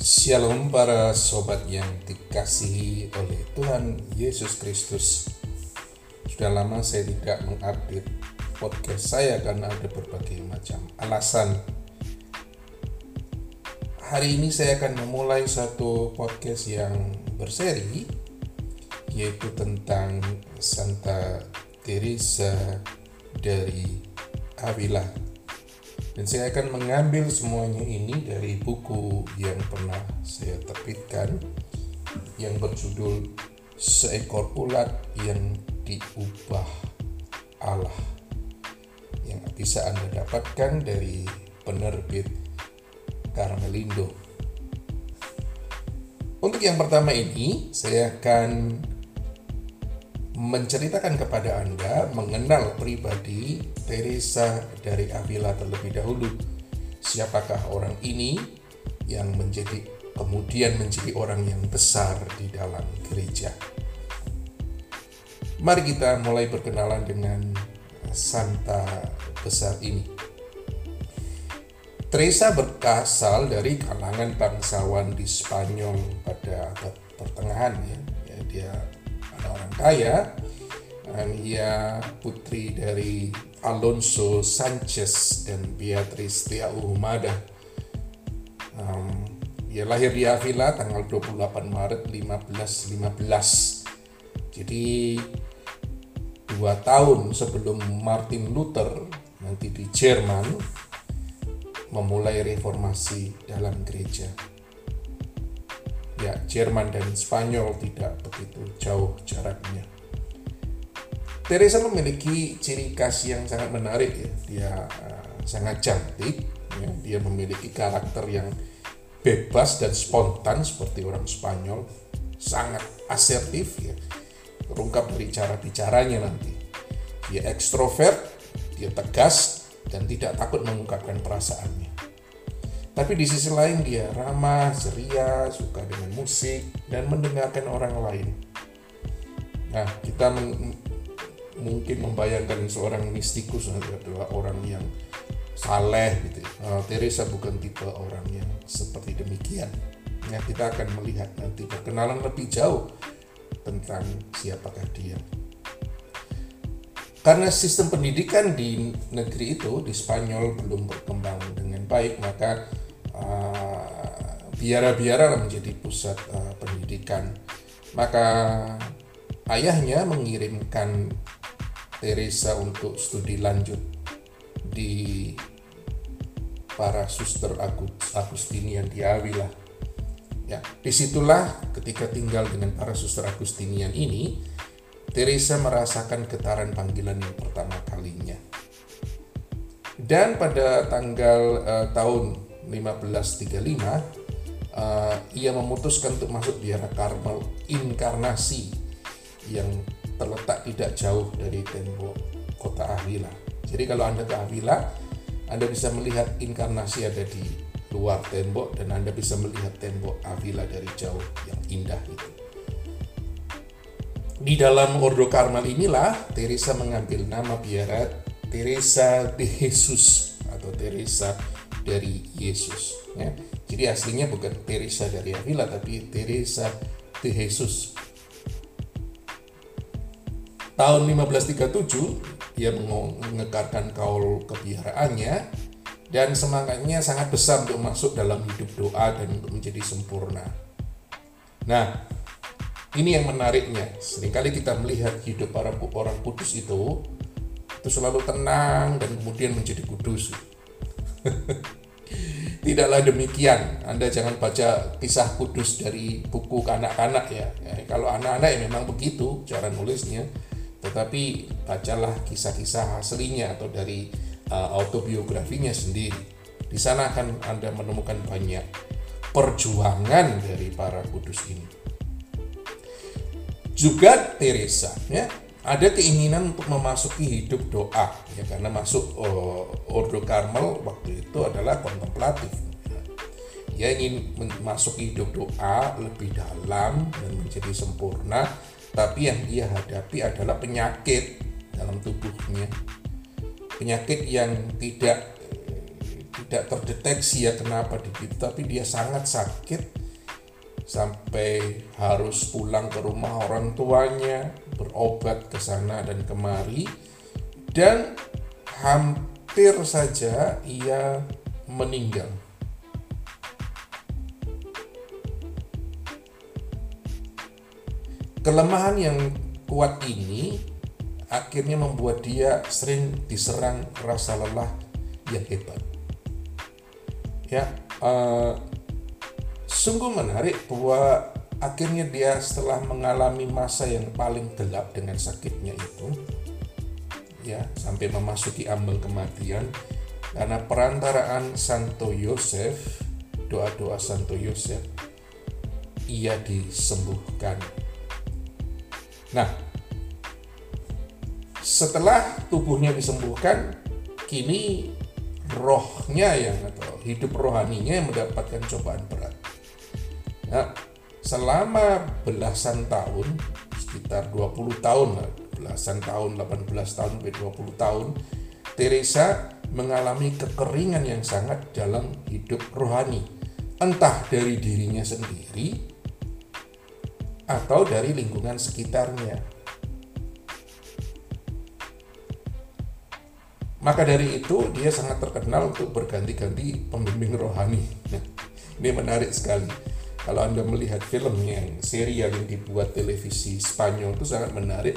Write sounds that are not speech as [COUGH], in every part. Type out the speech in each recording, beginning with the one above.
Shalom para sobat yang dikasihi oleh Tuhan Yesus Kristus. Sudah lama saya tidak mengupdate podcast saya karena ada berbagai macam alasan. Hari ini saya akan memulai satu podcast yang berseri Yaitu tentang Santa Teresa dari Avila dan saya akan mengambil semuanya ini dari buku yang pernah saya terbitkan yang berjudul Seekor Ulat yang Diubah Allah yang bisa Anda dapatkan dari penerbit Carmelindo. Untuk yang pertama ini, saya akan menceritakan kepada Anda mengenal pribadi Teresa dari Avila terlebih dahulu. Siapakah orang ini yang menjadi kemudian menjadi orang yang besar di dalam gereja. Mari kita mulai berkenalan dengan Santa besar ini. Teresa berasal dari kalangan bangsawan di Spanyol pada abad pertengahan ya. ya dia orang kaya dan ia putri dari Alonso Sanchez dan Beatriz de Ahumada. Um, ia lahir di Avila tanggal 28 Maret 1515. Jadi dua tahun sebelum Martin Luther nanti di Jerman memulai reformasi dalam gereja ya Jerman dan Spanyol tidak begitu jauh jaraknya. Teresa memiliki ciri khas yang sangat menarik ya. Dia uh, sangat cantik, ya. dia memiliki karakter yang bebas dan spontan seperti orang Spanyol, sangat asertif ya. Terungkap dari cara bicaranya nanti. Dia ekstrovert, dia tegas dan tidak takut mengungkapkan perasaannya. Tapi di sisi lain dia ramah, ceria, suka dengan musik, dan mendengarkan orang lain. Nah, kita mungkin membayangkan seorang mistikus adalah orang yang saleh gitu. Uh, Teresa bukan tipe orang yang seperti demikian. Nah, kita akan melihat nanti perkenalan lebih jauh tentang siapakah dia. Karena sistem pendidikan di negeri itu di Spanyol belum berkembang dengan baik, maka biara-biara menjadi pusat uh, pendidikan. Maka ayahnya mengirimkan Teresa untuk studi lanjut di para suster Agustinian di Avila. Ya, di situlah ketika tinggal dengan para suster Agustinian ini, Teresa merasakan getaran panggilan yang pertama kalinya. Dan pada tanggal uh, tahun 1535 uh, ia memutuskan untuk masuk biara Karmel inkarnasi yang terletak tidak jauh dari tembok kota Avila. Jadi kalau Anda ke Avila, Anda bisa melihat inkarnasi ada di luar tembok dan Anda bisa melihat tembok Avila dari jauh yang indah itu. Di dalam Ordo Karmel inilah Teresa mengambil nama biara Teresa de Jesus atau Teresa dari Yesus. Ya. Jadi aslinya bukan Teresa dari Avila tapi Teresa de Jesus. Tahun 1537 dia mengekarkan kaul kebiharaannya dan semangatnya sangat besar untuk masuk dalam hidup doa dan untuk menjadi sempurna. Nah, ini yang menariknya. Seringkali kita melihat hidup para orang kudus itu itu selalu tenang dan kemudian menjadi kudus. [LAUGHS] Tidaklah demikian. Anda jangan baca kisah kudus dari buku kanak-kanak ya. ya. Kalau anak-anak ya memang begitu cara nulisnya. Tetapi bacalah kisah-kisah aslinya atau dari uh, autobiografinya sendiri. Di sana akan Anda menemukan banyak perjuangan dari para kudus ini. Juga Teresa ya ada keinginan untuk memasuki hidup doa ya karena masuk uh, Ordo Karmel waktu itu adalah kontemplatif. Dia ingin masuk hidup doa lebih dalam dan menjadi sempurna tapi yang ia hadapi adalah penyakit dalam tubuhnya. Penyakit yang tidak tidak terdeteksi ya kenapa begitu tapi dia sangat sakit sampai harus pulang ke rumah orang tuanya berobat ke sana dan kemari dan hampir saja ia meninggal kelemahan yang kuat ini akhirnya membuat dia sering diserang rasa lelah yang hebat. Ya, uh, sungguh menarik bahwa akhirnya dia setelah mengalami masa yang paling gelap dengan sakitnya itu, ya sampai memasuki ambang kematian karena perantaraan Santo Yosef, doa-doa Santo Yosef, ia disembuhkan. Nah, setelah tubuhnya disembuhkan, kini rohnya yang atau hidup rohaninya yang mendapatkan cobaan berat. Nah, selama belasan tahun, sekitar 20 tahun, belasan tahun, 18 tahun sampai 20 tahun, Teresa mengalami kekeringan yang sangat dalam hidup rohani. Entah dari dirinya sendiri atau dari lingkungan sekitarnya. Maka dari itu dia sangat terkenal untuk berganti-ganti pembimbing rohani. Nah, ini menarik sekali. Kalau Anda melihat film yang serial yang dibuat televisi Spanyol itu sangat menarik.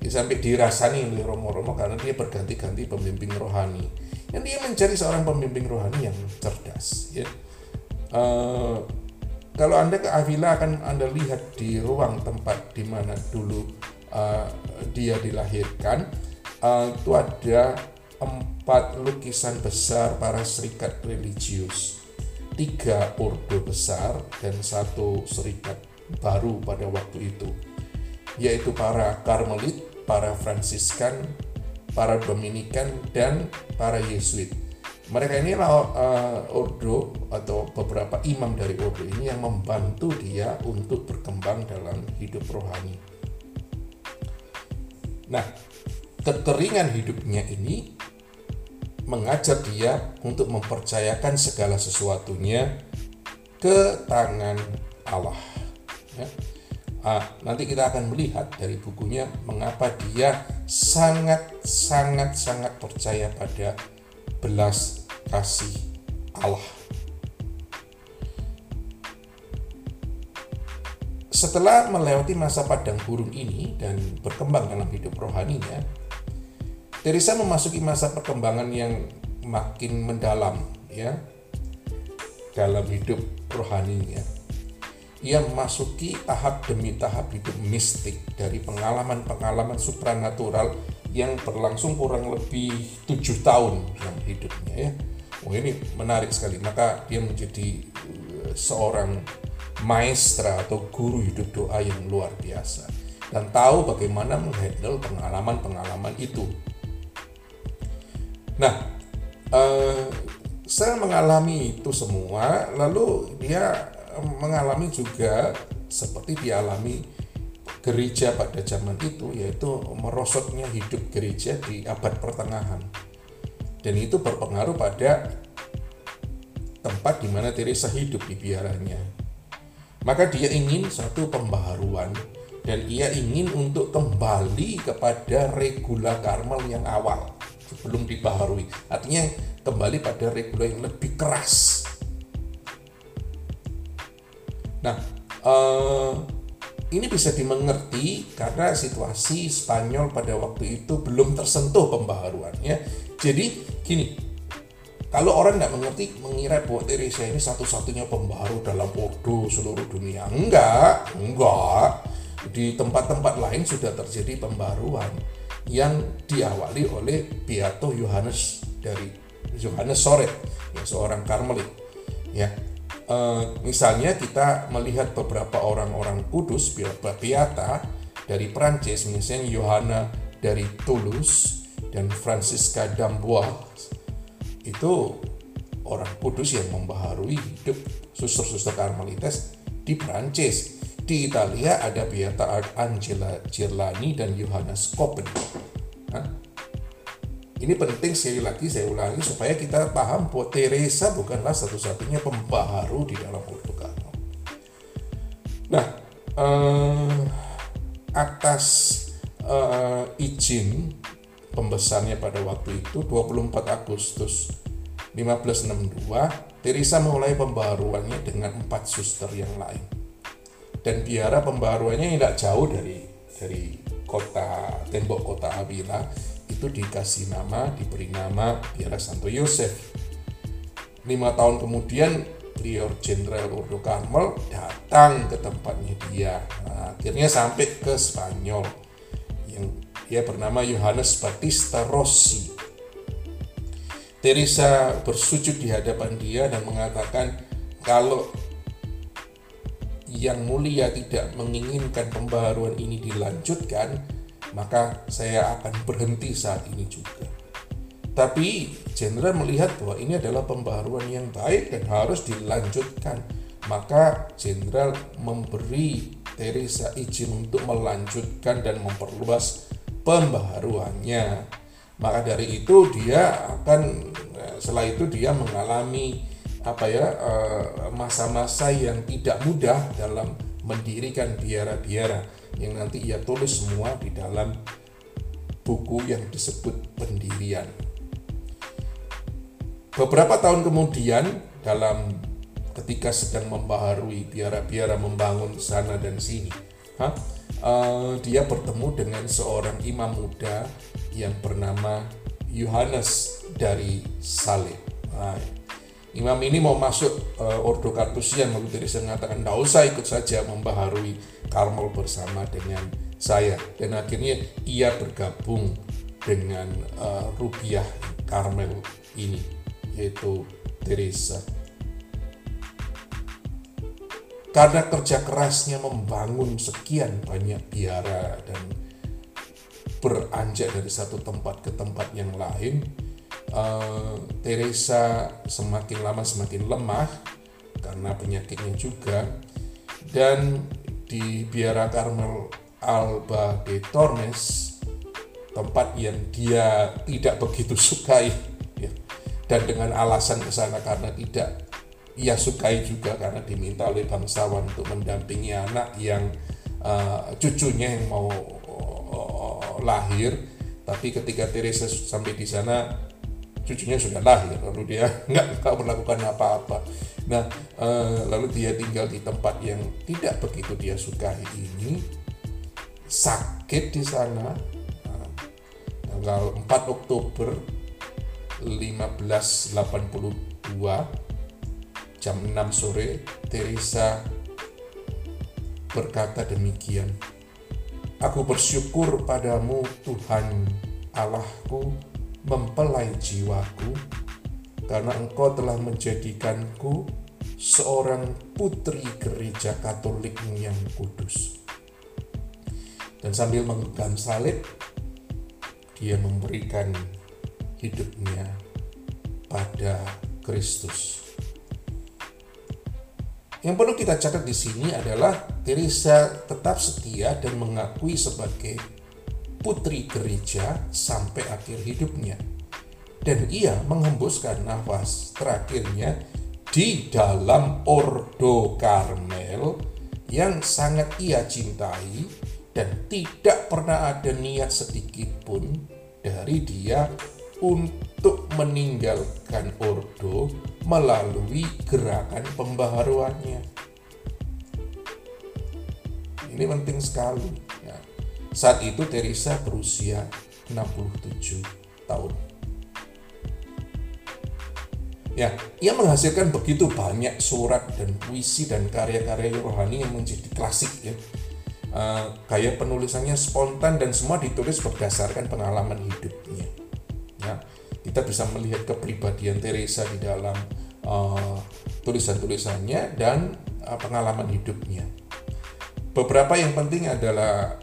Dia sampai dirasani oleh Romo-Romo karena dia berganti-ganti pembimbing rohani. Dan dia mencari seorang pembimbing rohani yang cerdas. Ya. Uh, kalau Anda ke Avila akan Anda lihat di ruang tempat di mana dulu uh, dia dilahirkan, uh, itu ada empat lukisan besar para serikat religius, tiga ordo besar dan satu serikat baru pada waktu itu, yaitu para Karmelit, para Fransiskan, para Dominikan, dan para Yesuit. Mereka ini uh, ordo atau beberapa imam dari ordo ini yang membantu dia untuk berkembang dalam hidup rohani. Nah, kekeringan hidupnya ini mengajar dia untuk mempercayakan segala sesuatunya ke tangan Allah. Ya. Ah, nanti kita akan melihat dari bukunya mengapa dia sangat sangat sangat percaya pada belas kasih Allah. Setelah melewati masa padang burung ini dan berkembang dalam hidup rohaninya, Teresa memasuki masa perkembangan yang makin mendalam ya dalam hidup rohaninya. Ia memasuki tahap demi tahap hidup mistik dari pengalaman-pengalaman supranatural yang berlangsung kurang lebih tujuh tahun dalam hidupnya ya. Oh ini menarik sekali. Maka dia menjadi uh, seorang maestra atau guru hidup doa yang luar biasa dan tahu bagaimana menghandle pengalaman-pengalaman itu Nah, eh, saya mengalami itu semua, lalu dia mengalami juga seperti dialami gereja pada zaman itu, yaitu merosotnya hidup gereja di abad pertengahan. Dan itu berpengaruh pada tempat di mana Teresa hidup di biaranya. Maka dia ingin satu pembaharuan dan ia ingin untuk kembali kepada regula karmel yang awal belum dibaharui. Artinya kembali pada regula yang lebih keras. Nah, eh, ini bisa dimengerti karena situasi Spanyol pada waktu itu belum tersentuh pembaharuannya. Jadi gini, kalau orang nggak mengerti mengira bahwa Teresa ini satu-satunya pembaharu dalam ordo seluruh dunia, enggak, enggak. Di tempat-tempat lain sudah terjadi pembaharuan yang diawali oleh Beato Yohanes dari Yohanes Soret, yang seorang Karmelit. Ya, e, misalnya kita melihat beberapa orang-orang kudus Beata dari Prancis, misalnya Yohana dari Toulouse dan Francisca d'Amboise itu orang kudus yang membaharui hidup suster-suster Karmelites di Prancis di Italia ada Beata Angela Girlani dan Johannes Koppen. ini penting sekali lagi saya ulangi supaya kita paham bahwa Teresa bukanlah satu-satunya pembaharu di dalam Karmel. Nah, eh, atas eh, izin pembesannya pada waktu itu 24 Agustus 1562, Teresa mulai pembaharuannya dengan empat suster yang lain. Dan biara pembaharuannya tidak jauh dari dari kota tembok kota Avila itu dikasih nama, diberi nama Biara Santo Yosef. Lima tahun kemudian, Prior Jenderal Ordo Carmel datang ke tempatnya dia. Nah, akhirnya sampai ke Spanyol yang dia bernama Yohanes Batista Rossi. Teresa bersujud di hadapan dia dan mengatakan kalau yang mulia tidak menginginkan pembaharuan ini dilanjutkan, maka saya akan berhenti saat ini juga. Tapi jenderal melihat bahwa ini adalah pembaharuan yang baik dan harus dilanjutkan. Maka jenderal memberi Teresa izin untuk melanjutkan dan memperluas pembaharuannya. Maka dari itu dia akan eh, setelah itu dia mengalami apa ya eh, masa-masa yang tidak mudah dalam mendirikan biara-biara yang nanti ia tulis semua di dalam buku yang disebut pendirian. Beberapa tahun kemudian dalam ketika sedang membaharui biara-biara membangun sana dan sini, ha, uh, dia bertemu dengan seorang imam muda yang bernama Yohanes dari Saleh. Nah, imam ini mau masuk uh, Ordo Kartusian lalu saya mengatakan tidak usah ikut saja membaharui Karmel bersama dengan saya. Dan akhirnya ia bergabung dengan uh, Rupiah Karmel ini yaitu Teresa. Karena kerja kerasnya membangun sekian banyak biara dan beranjak dari satu tempat ke tempat yang lain uh, Teresa semakin lama semakin lemah karena penyakitnya juga dan di Biara Carmel Alba de Tormes tempat yang dia tidak begitu sukai ya. dan dengan alasan ke sana karena tidak ia sukai juga karena diminta oleh bangsawan untuk mendampingi anak yang uh, cucunya yang mau uh, lahir tapi ketika Teresa sampai di sana cucunya sudah lahir lalu dia [LAUGHS] nggak melakukan apa-apa. Nah, uh, lalu dia tinggal di tempat yang tidak begitu dia sukai ini, sakit di sana. Nah, tanggal 4 Oktober 1582 jam 6 sore Teresa berkata demikian. Aku bersyukur padamu Tuhan Allahku mempelai jiwaku karena engkau telah menjadikanku seorang putri gereja Katolikmu yang kudus. Dan sambil memegang salib, dia memberikan hidupnya pada Kristus. Yang perlu kita catat di sini adalah Teresa tetap setia dan mengakui sebagai putri gereja sampai akhir hidupnya. Dan ia menghembuskan nafas terakhirnya di dalam Ordo Karmel yang sangat ia cintai dan tidak pernah ada niat sedikit pun dari dia untuk meninggalkan Ordo melalui gerakan pembaharuannya. Ini penting sekali. Saat itu Teresa berusia 67 tahun. Ya, ia menghasilkan begitu banyak surat dan puisi dan karya-karya rohani yang menjadi klasik ya. Uh, gaya penulisannya spontan dan semua ditulis berdasarkan pengalaman hidupnya. Ya, kita bisa melihat kepribadian Teresa di dalam uh, tulisan-tulisannya dan uh, pengalaman hidupnya. Beberapa yang penting adalah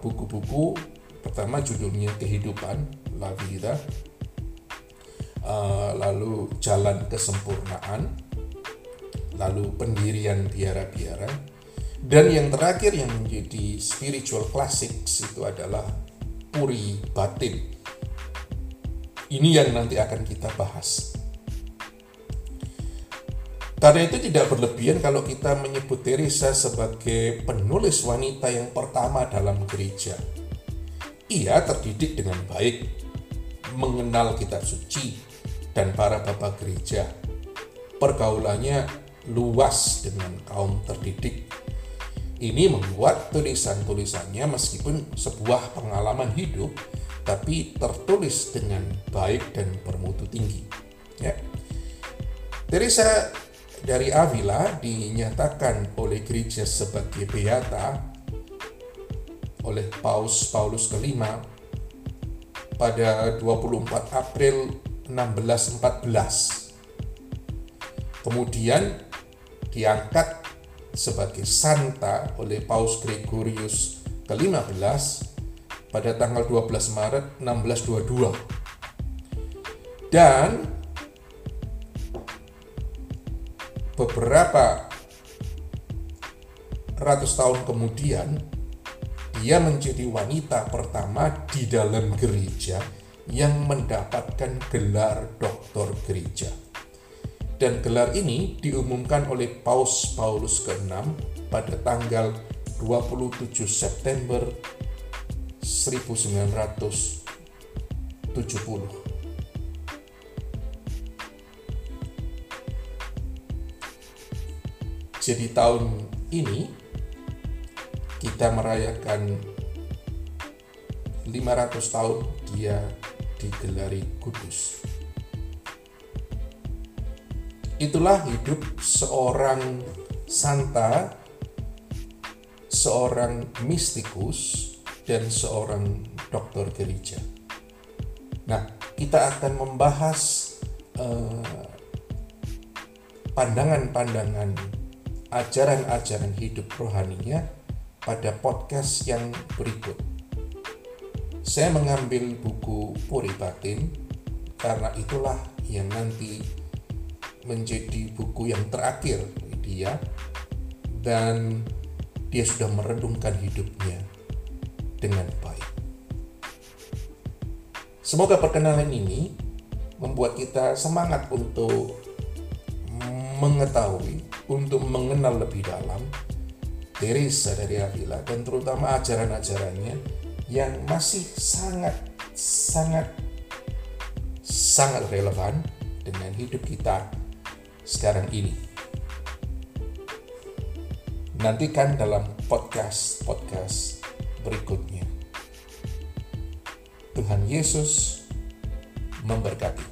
buku-buku. Uh, Pertama judulnya Kehidupan, La Vida uh, lalu jalan kesempurnaan, lalu pendirian biara-biara, dan yang terakhir yang menjadi spiritual classics itu adalah puri batin. Ini yang nanti akan kita bahas. Karena itu tidak berlebihan kalau kita menyebut Teresa sebagai penulis wanita yang pertama dalam gereja. Ia terdidik dengan baik, mengenal kitab suci dan para bapak gereja. Pergaulannya luas dengan kaum terdidik. Ini membuat tulisan-tulisannya meskipun sebuah pengalaman hidup, tapi tertulis dengan baik dan bermutu tinggi. Ya. Teresa dari Avila dinyatakan oleh gereja sebagai beata oleh Paus Paulus kelima pada 24 April 1614. Kemudian diangkat sebagai santa oleh Paus Gregorius ke-15 pada tanggal 12 Maret 1622. Dan beberapa ratus tahun kemudian dia menjadi wanita pertama di dalam gereja yang mendapatkan gelar doktor gereja. Dan gelar ini diumumkan oleh Paus Paulus ke-6 pada tanggal 27 September 1970. Jadi tahun ini kita merayakan 500 tahun dia digelari kudus. Itulah hidup seorang santa, seorang mistikus, dan seorang dokter gereja. Nah, kita akan membahas eh, pandangan-pandangan uh, ajaran-ajaran hidup rohaninya pada podcast yang berikut. Saya mengambil buku Puri Batin karena itulah yang nanti menjadi buku yang terakhir dia dan dia sudah merenungkan hidupnya dengan baik. Semoga perkenalan ini membuat kita semangat untuk mengetahui untuk mengenal lebih dalam Teresa dari Avila dan terutama ajaran-ajarannya yang masih sangat sangat sangat relevan dengan hidup kita sekarang ini. Nantikan dalam podcast-podcast berikutnya. Tuhan Yesus memberkati.